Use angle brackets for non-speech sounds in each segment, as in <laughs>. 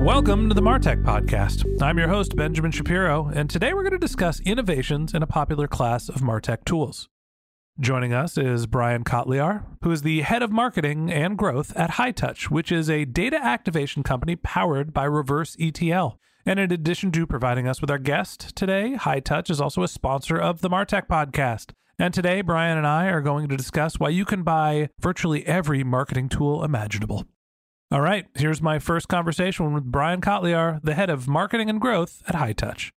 Welcome to the Martech Podcast. I'm your host, Benjamin Shapiro, and today we're going to discuss innovations in a popular class of Martech tools. Joining us is Brian Kotlyar, who is the head of marketing and growth at Hightouch, which is a data activation company powered by Reverse ETL. And in addition to providing us with our guest today, Hightouch is also a sponsor of the Martech Podcast. And today, Brian and I are going to discuss why you can buy virtually every marketing tool imaginable. All right, here's my first conversation with Brian Kotlyar, the head of marketing and growth at Hightouch.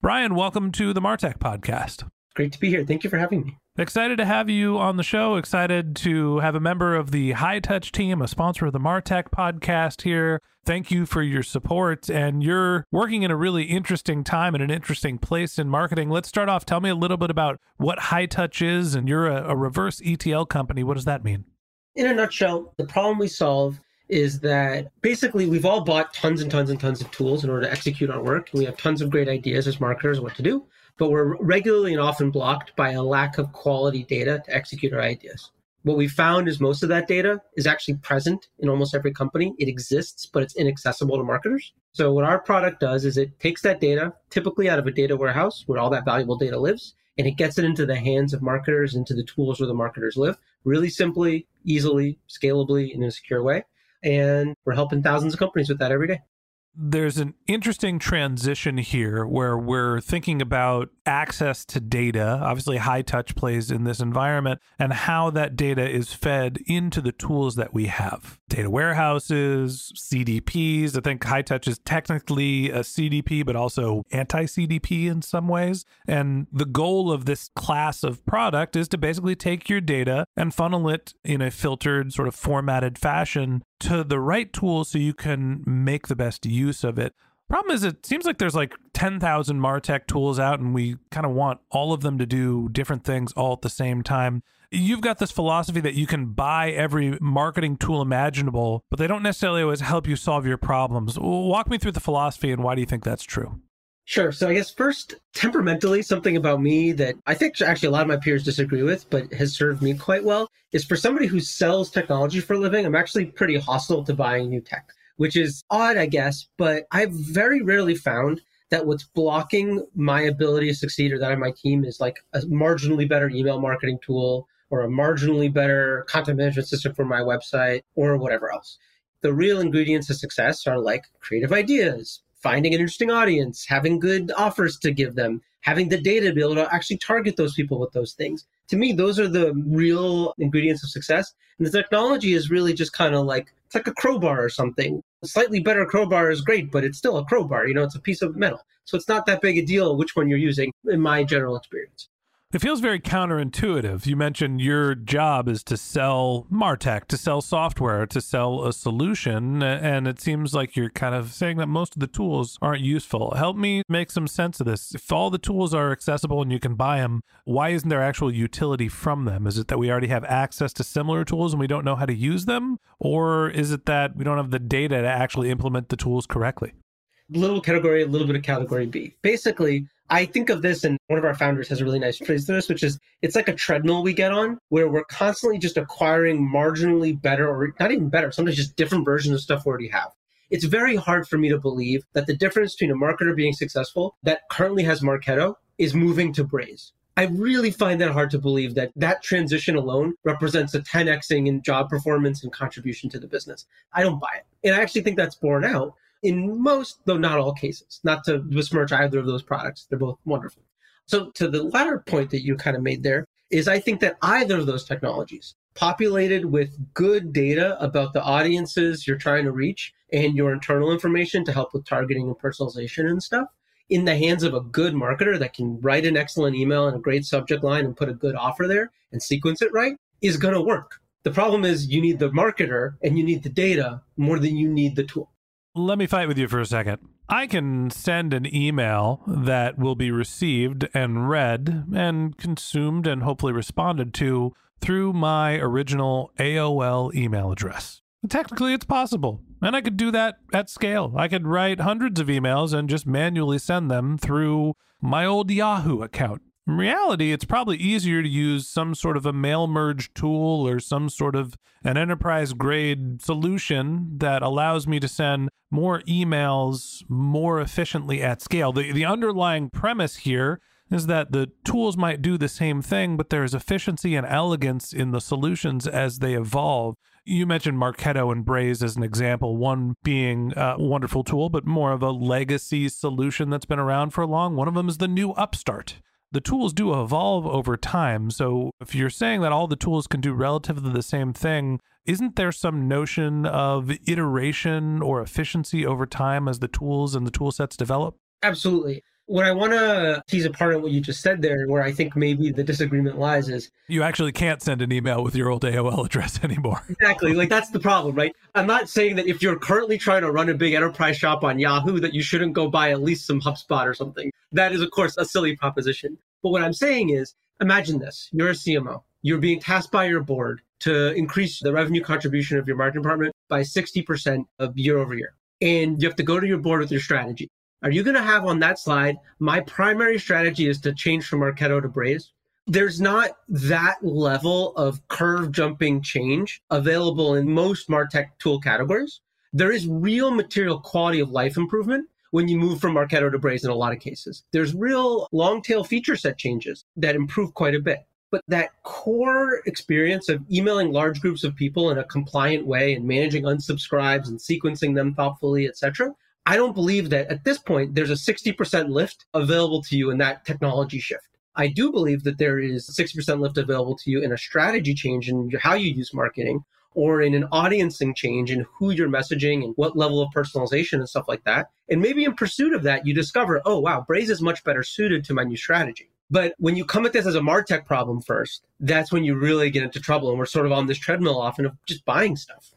Brian, welcome to the Martech podcast. Great to be here. Thank you for having me. Excited to have you on the show. Excited to have a member of the Hightouch team, a sponsor of the Martech podcast here. Thank you for your support. And you're working in a really interesting time and an interesting place in marketing. Let's start off. Tell me a little bit about what Hightouch is. And you're a, a reverse ETL company. What does that mean? In a nutshell, the problem we solve is that basically we've all bought tons and tons and tons of tools in order to execute our work. And we have tons of great ideas as marketers what to do, but we're regularly and often blocked by a lack of quality data to execute our ideas. What we found is most of that data is actually present in almost every company. It exists, but it's inaccessible to marketers. So what our product does is it takes that data, typically out of a data warehouse where all that valuable data lives, and it gets it into the hands of marketers, into the tools where the marketers live, really simply, easily, scalably, in a secure way and we're helping thousands of companies with that every day there's an interesting transition here where we're thinking about access to data. Obviously, Hightouch plays in this environment and how that data is fed into the tools that we have. Data warehouses, CDPs. I think Hightouch is technically a CDP, but also anti CDP in some ways. And the goal of this class of product is to basically take your data and funnel it in a filtered, sort of formatted fashion to the right tool so you can make the best use of it. Problem is, it seems like there's like 10,000 Martech tools out, and we kind of want all of them to do different things all at the same time. You've got this philosophy that you can buy every marketing tool imaginable, but they don't necessarily always help you solve your problems. Walk me through the philosophy and why do you think that's true? Sure. So I guess first, temperamentally, something about me that I think actually a lot of my peers disagree with, but has served me quite well, is for somebody who sells technology for a living, I'm actually pretty hostile to buying new tech which is odd, I guess, but I've very rarely found that what's blocking my ability to succeed or that of my team is like a marginally better email marketing tool or a marginally better content management system for my website or whatever else. The real ingredients of success are like creative ideas, finding an interesting audience, having good offers to give them, having the data to be able to actually target those people with those things. To me, those are the real ingredients of success. And the technology is really just kind of like it's like a crowbar or something. A slightly better crowbar is great, but it's still a crowbar. You know, it's a piece of metal. So it's not that big a deal which one you're using, in my general experience. It feels very counterintuitive. You mentioned your job is to sell Martech, to sell software, to sell a solution. And it seems like you're kind of saying that most of the tools aren't useful. Help me make some sense of this. If all the tools are accessible and you can buy them, why isn't there actual utility from them? Is it that we already have access to similar tools and we don't know how to use them? Or is it that we don't have the data to actually implement the tools correctly? little category A, little bit of category B. Basically, I think of this, and one of our founders has a really nice phrase for this, which is it's like a treadmill we get on where we're constantly just acquiring marginally better, or not even better, sometimes just different versions of stuff we already have. It's very hard for me to believe that the difference between a marketer being successful that currently has Marketo is moving to Braze. I really find that hard to believe that that transition alone represents a 10xing in job performance and contribution to the business. I don't buy it. And I actually think that's borne out in most, though not all cases, not to besmirch either of those products. They're both wonderful. So, to the latter point that you kind of made there, is I think that either of those technologies, populated with good data about the audiences you're trying to reach and your internal information to help with targeting and personalization and stuff, in the hands of a good marketer that can write an excellent email and a great subject line and put a good offer there and sequence it right, is going to work. The problem is you need the marketer and you need the data more than you need the tool let me fight with you for a second. I can send an email that will be received and read and consumed and hopefully responded to through my original AOL email address. Technically, it's possible. And I could do that at scale. I could write hundreds of emails and just manually send them through my old Yahoo account. In reality, it's probably easier to use some sort of a mail merge tool or some sort of an enterprise grade solution that allows me to send more emails more efficiently at scale. The, the underlying premise here is that the tools might do the same thing, but there's efficiency and elegance in the solutions as they evolve. You mentioned Marketo and Braze as an example, one being a wonderful tool, but more of a legacy solution that's been around for long. One of them is the new Upstart the tools do evolve over time. So if you're saying that all the tools can do relatively the same thing, isn't there some notion of iteration or efficiency over time as the tools and the tool sets develop? Absolutely. What I want to tease apart on what you just said there, where I think maybe the disagreement lies, is you actually can't send an email with your old AOL address <laughs> anymore. Exactly. Like that's the problem, right? I'm not saying that if you're currently trying to run a big enterprise shop on Yahoo, that you shouldn't go buy at least some HubSpot or something. That is, of course, a silly proposition. But what I'm saying is, imagine this: you're a CMO. You're being tasked by your board to increase the revenue contribution of your marketing department by 60% of year over year. And you have to go to your board with your strategy. Are you going to have on that slide, my primary strategy is to change from Marketo to Braze? There's not that level of curve jumping change available in most MarTech tool categories. There is real material quality of life improvement when you move from Marketo to Braze in a lot of cases. There's real long tail feature set changes that improve quite a bit. But that core experience of emailing large groups of people in a compliant way and managing unsubscribes and sequencing them thoughtfully, etc., I don't believe that at this point there's a 60% lift available to you in that technology shift. I do believe that there is 60% lift available to you in a strategy change in how you use marketing or in an audiencing change in who you're messaging and what level of personalization and stuff like that. And maybe in pursuit of that, you discover, oh, wow, Braze is much better suited to my new strategy. But when you come at this as a MarTech problem first, that's when you really get into trouble. And we're sort of on this treadmill often of just buying stuff.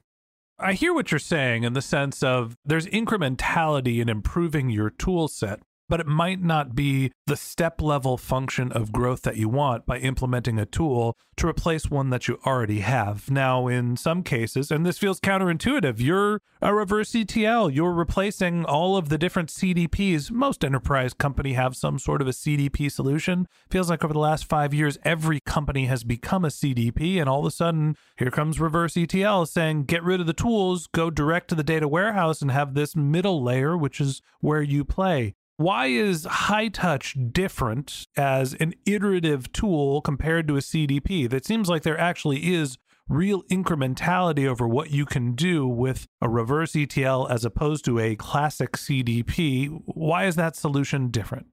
I hear what you're saying in the sense of there's incrementality in improving your tool set, but it might not be the step level function of growth that you want by implementing a tool to replace one that you already have. Now, in some cases, and this feels counterintuitive, you're a reverse ETL. You're replacing all of the different CDPs. Most enterprise company have some sort of a CDP solution. Feels like over the last five years, every company has become a CDP, and all of a sudden, here comes reverse ETL saying, get rid of the tools, go direct to the data warehouse, and have this middle layer, which is where you play. Why is Hightouch different as an iterative tool compared to a CDP? That seems like there actually is real incrementality over what you can do with a reverse ETL as opposed to a classic CDP. Why is that solution different?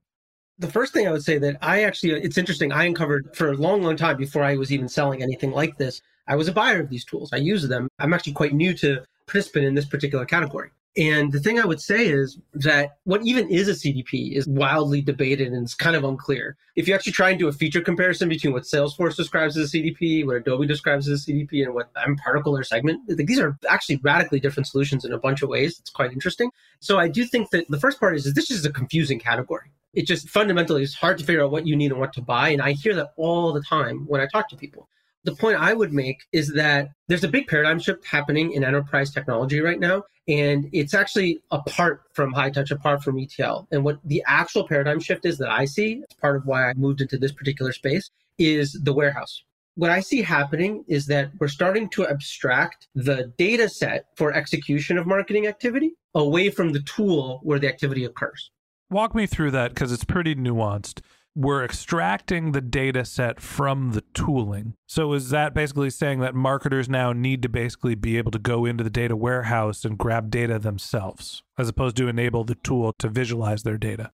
The first thing I would say that I actually, it's interesting, I uncovered for a long, long time before I was even selling anything like this. I was a buyer of these tools. I use them. I'm actually quite new to participant in this particular category. And the thing I would say is that what even is a CDP is wildly debated and it's kind of unclear. If you actually try and do a feature comparison between what Salesforce describes as a CDP, what Adobe describes as a CDP, and what mParticle or Segment, these are actually radically different solutions in a bunch of ways. It's quite interesting. So I do think that the first part is, is this is a confusing category. It just fundamentally is hard to figure out what you need and what to buy. And I hear that all the time when I talk to people. The point I would make is that there's a big paradigm shift happening in enterprise technology right now. And it's actually apart from Hightouch, apart from ETL. And what the actual paradigm shift is that I see, part of why I moved into this particular space, is the warehouse. What I see happening is that we're starting to abstract the data set for execution of marketing activity away from the tool where the activity occurs. Walk me through that because it's pretty nuanced. We're extracting the data set from the tooling. So, is that basically saying that marketers now need to basically be able to go into the data warehouse and grab data themselves, as opposed to enable the tool to visualize their data?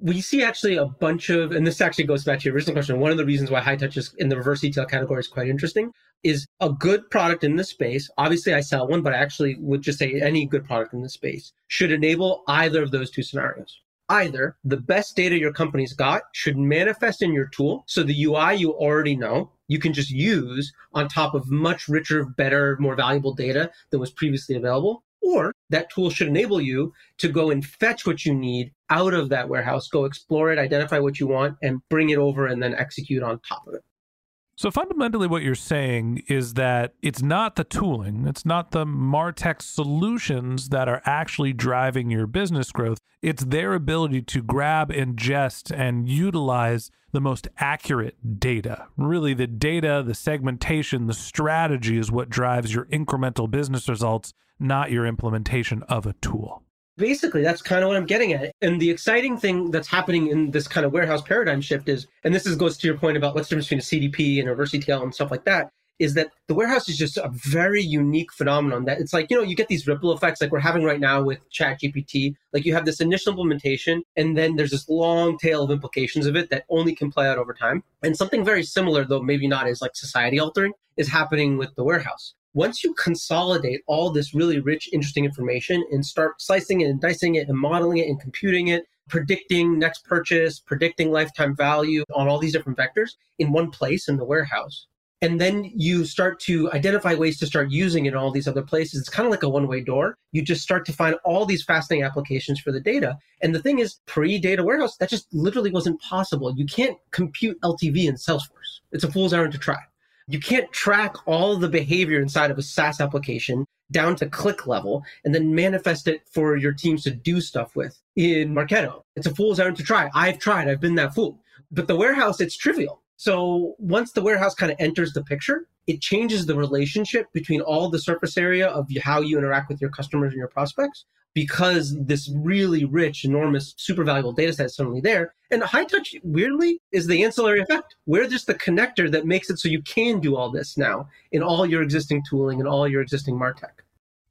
we see actually a bunch of, and this actually goes back to your original question. One of the reasons why Hightouch is in the reverse ETL category is quite interesting is a good product in this space. Obviously, I sell one, but I actually would just say any good product in this space should enable either of those two scenarios. Either the best data your company's got should manifest in your tool. So the UI you already know, you can just use on top of much richer, better, more valuable data than was previously available. Or that tool should enable you to go and fetch what you need out of that warehouse, go explore it, identify what you want, and bring it over and then execute on top of it. So fundamentally, what you're saying is that it's not the tooling, it's not the Martech solutions that are actually driving your business growth. It's their ability to grab, ingest, and utilize the most accurate data. Really, the data, the segmentation, the strategy is what drives your incremental business results, not your implementation of a tool. Basically, that's kind of what I'm getting at. And the exciting thing that's happening in this kind of warehouse paradigm shift is, and this is, goes to your point about what's the difference between a CDP and a reverse ETL and stuff like that, is that the warehouse is just a very unique phenomenon that it's like, you know, you get these ripple effects like we're having right now with Chat GPT. Like you have this initial implementation, and then there's this long tail of implications of it that only can play out over time. And something very similar, though maybe not as like society altering, is happening with the warehouse once you consolidate all this really rich, interesting information and start slicing it and dicing it and modeling it and computing it, predicting next purchase, predicting lifetime value on all these different vectors in one place in the warehouse. And then you start to identify ways to start using it in all these other places. It's kind of like a one way door. You just start to find all these fascinating applications for the data. And the thing is, pre data warehouse, that just literally wasn't possible. You can't compute LTV in Salesforce. It's a fool's errand to try. You can't track all the behavior inside of a SaaS application down to click level and then manifest it for your teams to do stuff with in Marketo. It's a fool's errand to try. I've tried, I've been that fool. But the warehouse, it's trivial. So once the warehouse kind of enters the picture, it changes the relationship between all the surface area of how you interact with your customers and your prospects because this really rich, enormous, super valuable data set is suddenly there. And Hightouch, weirdly, is the ancillary effect. We're just the connector that makes it so you can do all this now in all your existing tooling and all your existing MarTech.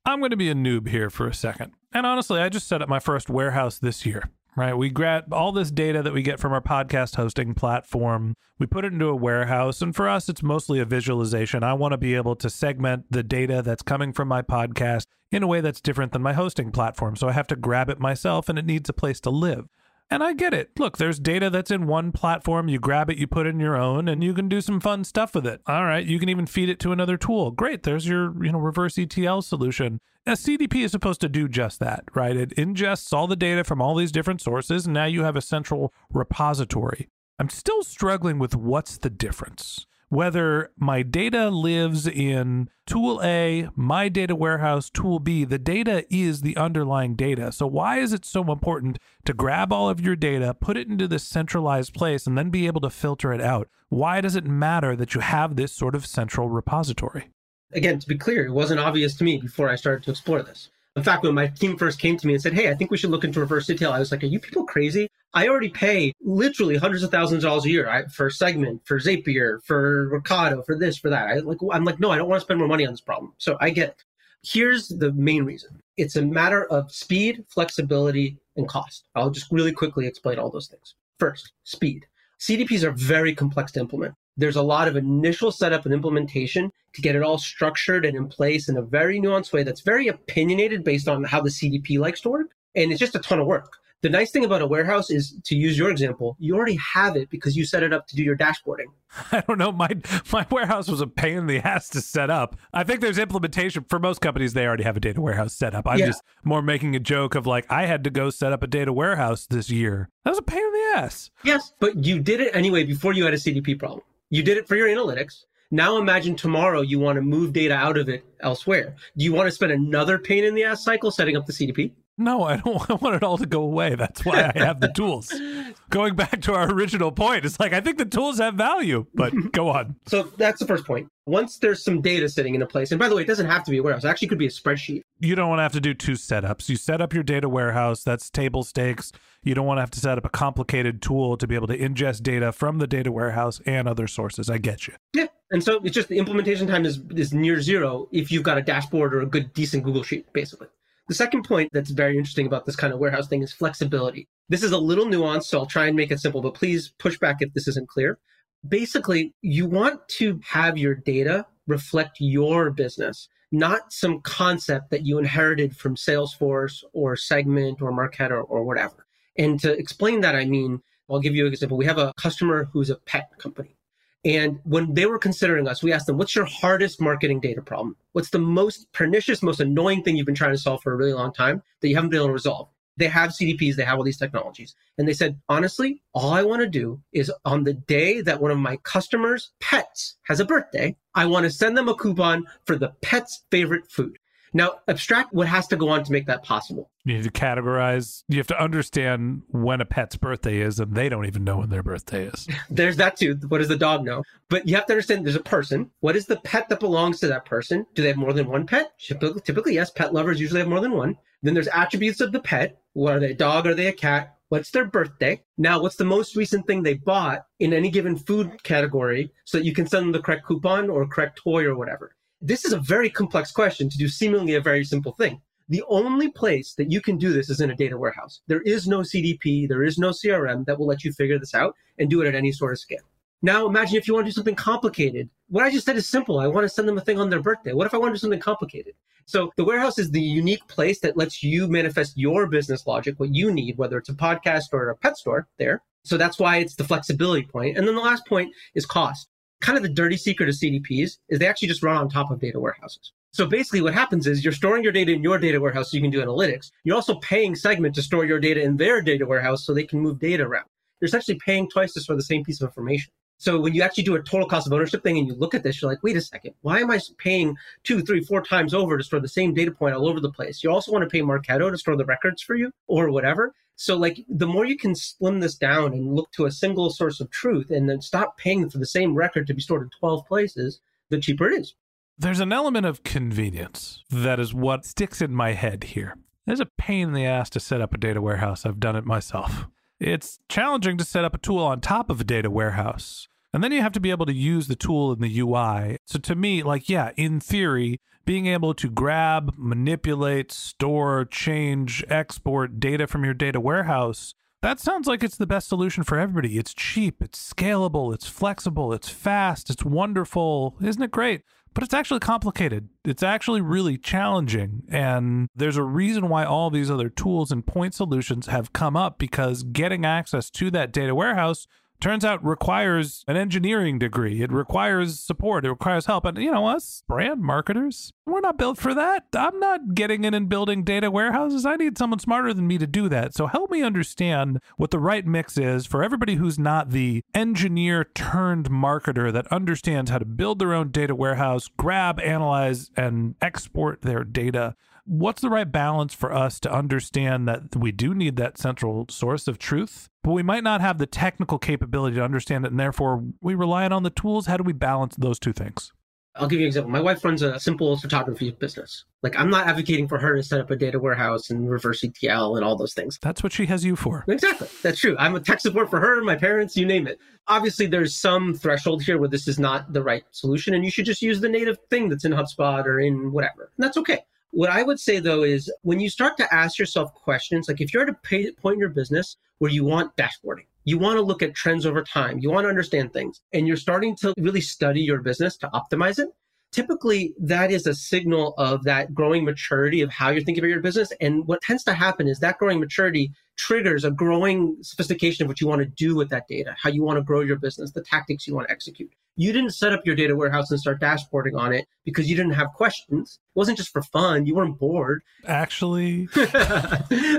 I'm going to be a noob here for a second. And honestly, I just set up my first warehouse this year right? We grab all this data that we get from our podcast hosting platform, we put it into a warehouse. And for us, it's mostly a visualization. I want to be able to segment the data that's coming from my podcast in a way that's different than my hosting platform. So I have to grab it myself and it needs a place to live. And I get it. Look, there's data that's in one platform. You grab it, you put in your own, and you can do some fun stuff with it. All right, you can even feed it to another tool. Great. There's your, you know, reverse ETL solution. A CDP is supposed to do just that, right? It ingests all the data from all these different sources, and now you have a central repository. I'm still struggling with what's the difference whether my data lives in tool A, my data warehouse, tool B, the data is the underlying data. So, why is it so important to grab all of your data, put it into this centralized place, and then be able to filter it out? Why does it matter that you have this sort of central repository? Again, to be clear, it wasn't obvious to me before I started to explore this. In fact, when my team first came to me and said, Hey, I think we should look into reverse ETL, I was like, Are you people crazy? I already pay literally hundreds of thousands of dollars a year right, for Segment, for Zapier, for Rocado, for this, for that. I, like, I'm like, no, I don't want to spend more money on this problem. So I get it. Here's the main reason. It's a matter of speed, flexibility, and cost. I'll just really quickly explain all those things. First, speed. CDPs are very complex to implement. There's a lot of initial setup and implementation to get it all structured and in place in a very nuanced way that's very opinionated based on how the CDP likes to work. And it's just a ton of work. The nice thing about a warehouse is to use your example, you already have it because you set it up to do your dashboarding. <laughs> I don't know. My my warehouse was a pain in the ass to set up. I think there's implementation for most companies. They already have a data warehouse set up. I'm yeah. just more making a joke of like I had to go set up a data warehouse this year. That was a pain in the ass. Yes, but you did it anyway before you had a CDP problem. You did it for your analytics. Now imagine tomorrow you want to move data out of it elsewhere. Do you want to spend another pain in the ass cycle setting up the CDP? No, I don't <laughs> I want it all to go away. That's why I have the tools. <laughs> Going back to our original point, it's like I think the tools have value, but go on. <laughs> So that's the first point. Once there's some data sitting in a place, and by the way, it doesn't have to be a warehouse. It actually could be a spreadsheet. You don't want to have to do two setups. You set up your data warehouse, that's table stakes. You don't want to have to set up a complicated tool to be able to ingest data from the data warehouse and other sources. I get you. Yeah. And so it's just the implementation time is, is near zero if you've got a dashboard or a good, decent Google Sheet, basically. The second point that's very interesting about this kind of warehouse thing is flexibility. This is a little nuanced, so I'll try and make it simple, but please push back if this isn't clear. Basically, you want to have your data reflect your business, not some concept that you inherited from Salesforce or Segment or Marketo or whatever. And to explain that, I mean, I'll give you an example. We have a customer who's a pet company. And when they were considering us, we asked them, what's your hardest marketing data problem? What's the most pernicious, most annoying thing you've been trying to solve for a really long time that you haven't been able to resolve? They have CDPs, they have all these technologies. And they said, honestly, all I want to do is on the day that one of my customers' pets has a birthday, I want to send them a coupon for the pet's favorite food. Now, abstract what has to go on to make that possible. You need to categorize. You have to understand when a pet's birthday is, and they don't even know when their birthday is. <laughs> There's that too. What does the dog know? But you have to understand there's a person. What is the pet that belongs to that person? Do they have more than one pet? Typically, yes. Pet lovers usually have more than one. Then there's attributes of the pet. What are they, a dog? Are they a cat? What's their birthday? Now, what's the most recent thing they bought in any given food category so that you can send them the correct coupon or correct toy or whatever? This is a very complex question to do seemingly a very simple thing. The only place that you can do this is in a data warehouse. There is no CDP, there is no CRM that will let you figure this out and do it at any sort of scale. Now imagine if you want to do something complicated. What I just said is simple. I want to send them a thing on their birthday. What if I want to do something complicated? So the warehouse is the unique place that lets you manifest your business logic, what you need, whether it's a podcast or a pet store there. So that's why it's the flexibility point. And then the last point is cost kind of the dirty secret of CDPs is they actually just run on top of data warehouses. So basically what happens is you're storing your data in your data warehouse so you can do analytics. You're also paying Segment to store your data in their data warehouse so they can move data around. You're essentially paying twice to store the same piece of information. So when you actually do a total cost of ownership thing and you look at this, you're like, wait a second, why am I paying two, three, four times over to store the same data point all over the place? You also want to pay Marketo to store the records for you or whatever. So like the more you can slim this down and look to a single source of truth and then stop paying for the same record to be stored in 12 places, the cheaper it is. There's an element of convenience that is what sticks in my head here. There's a pain in the ass to set up a data warehouse. I've done it myself. It's challenging to set up a tool on top of a data warehouse. And then you have to be able to use the tool in the UI. So to me, like, yeah, in theory, being able to grab, manipulate, store, change, export data from your data warehouse, that sounds like it's the best solution for everybody. It's cheap, it's scalable, it's flexible, it's fast, it's wonderful. Isn't it great? But it's actually complicated. It's actually really challenging. And there's a reason why all these other tools and point solutions have come up because getting access to that data warehouse turns out requires an engineering degree. It requires support. It requires help. And you know, us brand marketers, we're not built for that. I'm not getting in and building data warehouses. I need someone smarter than me to do that. So help me understand what the right mix is for everybody who's not the engineer turned marketer that understands how to build their own data warehouse, grab, analyze, and export their data what's the right balance for us to understand that we do need that central source of truth, but we might not have the technical capability to understand it, and therefore we rely on the tools? How do we balance those two things? I'll give you an example. My wife runs a simple photography business. Like, I'm not advocating for her to set up a data warehouse and reverse ETL and all those things. That's what she has you for. Exactly. That's true. I'm a tech support for her, my parents, you name it. Obviously, there's some threshold here where this is not the right solution, and you should just use the native thing that's in HubSpot or in whatever. And that's okay. What I would say though is when you start to ask yourself questions, like if you're at a point in your business where you want dashboarding, you want to look at trends over time, you want to understand things, and you're starting to really study your business to optimize it, typically that is a signal of that growing maturity of how you're thinking about your business. And what tends to happen is that growing maturity triggers a growing sophistication of what you want to do with that data, how you want to grow your business, the tactics you want to execute. You didn't set up your data warehouse and start dashboarding on it because you didn't have questions. It wasn't just for fun. You weren't bored. Actually, <laughs>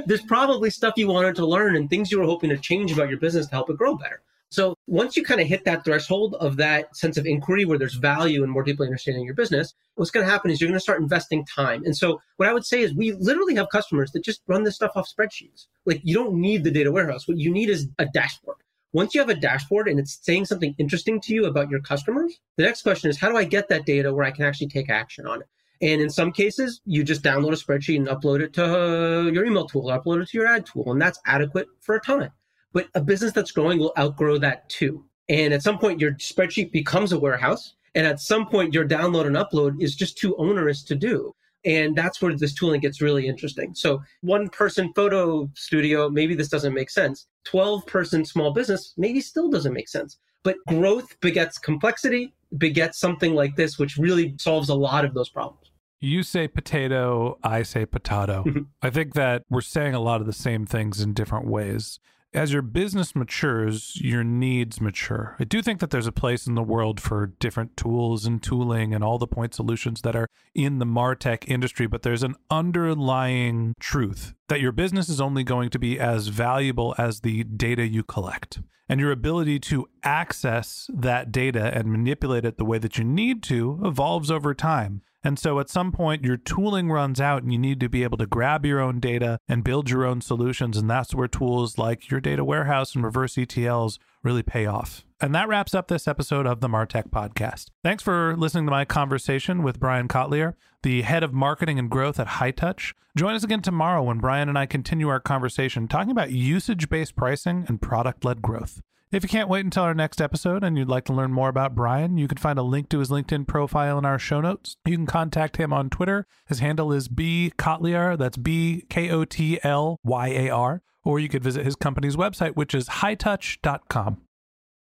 there's probably stuff you wanted to learn and things you were hoping to change about your business to help it grow better. So once you kind of hit that threshold of that sense of inquiry where there's value and more deeply understanding your business, what's going to happen is you're going to start investing time. And so what I would say is we literally have customers that just run this stuff off spreadsheets. Like you don't need the data warehouse. What you need is a dashboard. Once you have a dashboard and it's saying something interesting to you about your customers, the next question is how do I get that data where I can actually take action on it? And in some cases, you just download a spreadsheet and upload it to uh, your email tool, upload it to your ad tool, and that's adequate for a time. But a business that's growing will outgrow that too. And at some point, your spreadsheet becomes a warehouse. And at some point, your download and upload is just too onerous to do. And that's where this tooling gets really interesting. So, one person photo studio, maybe this doesn't make sense. 12 person small business, maybe still doesn't make sense. But growth begets complexity, begets something like this, which really solves a lot of those problems. You say potato, I say potato. Mm-hmm. I think that we're saying a lot of the same things in different ways as your business matures, your needs mature. I do think that there's a place in the world for different tools and tooling and all the point solutions that are in the Martech industry, but there's an underlying truth that your business is only going to be as valuable as the data you collect. And your ability to access that data and manipulate it the way that you need to evolves over time. And so at some point, your tooling runs out and you need to be able to grab your own data and build your own solutions. And that's where tools like your data warehouse and reverse ETLs really pay off. And that wraps up this episode of the Martech Podcast. Thanks for listening to my conversation with Brian Kotlyar, the head of marketing and growth at Hightouch. Join us again tomorrow when Brian and I continue our conversation talking about usage based pricing and product led growth. If you can't wait until our next episode and you'd like to learn more about Brian, you can find a link to his LinkedIn profile in our show notes. You can contact him on Twitter. His handle is B Kotlyar. That's B K O T L Y A R. Or you could visit his company's website, which is hightouch.com.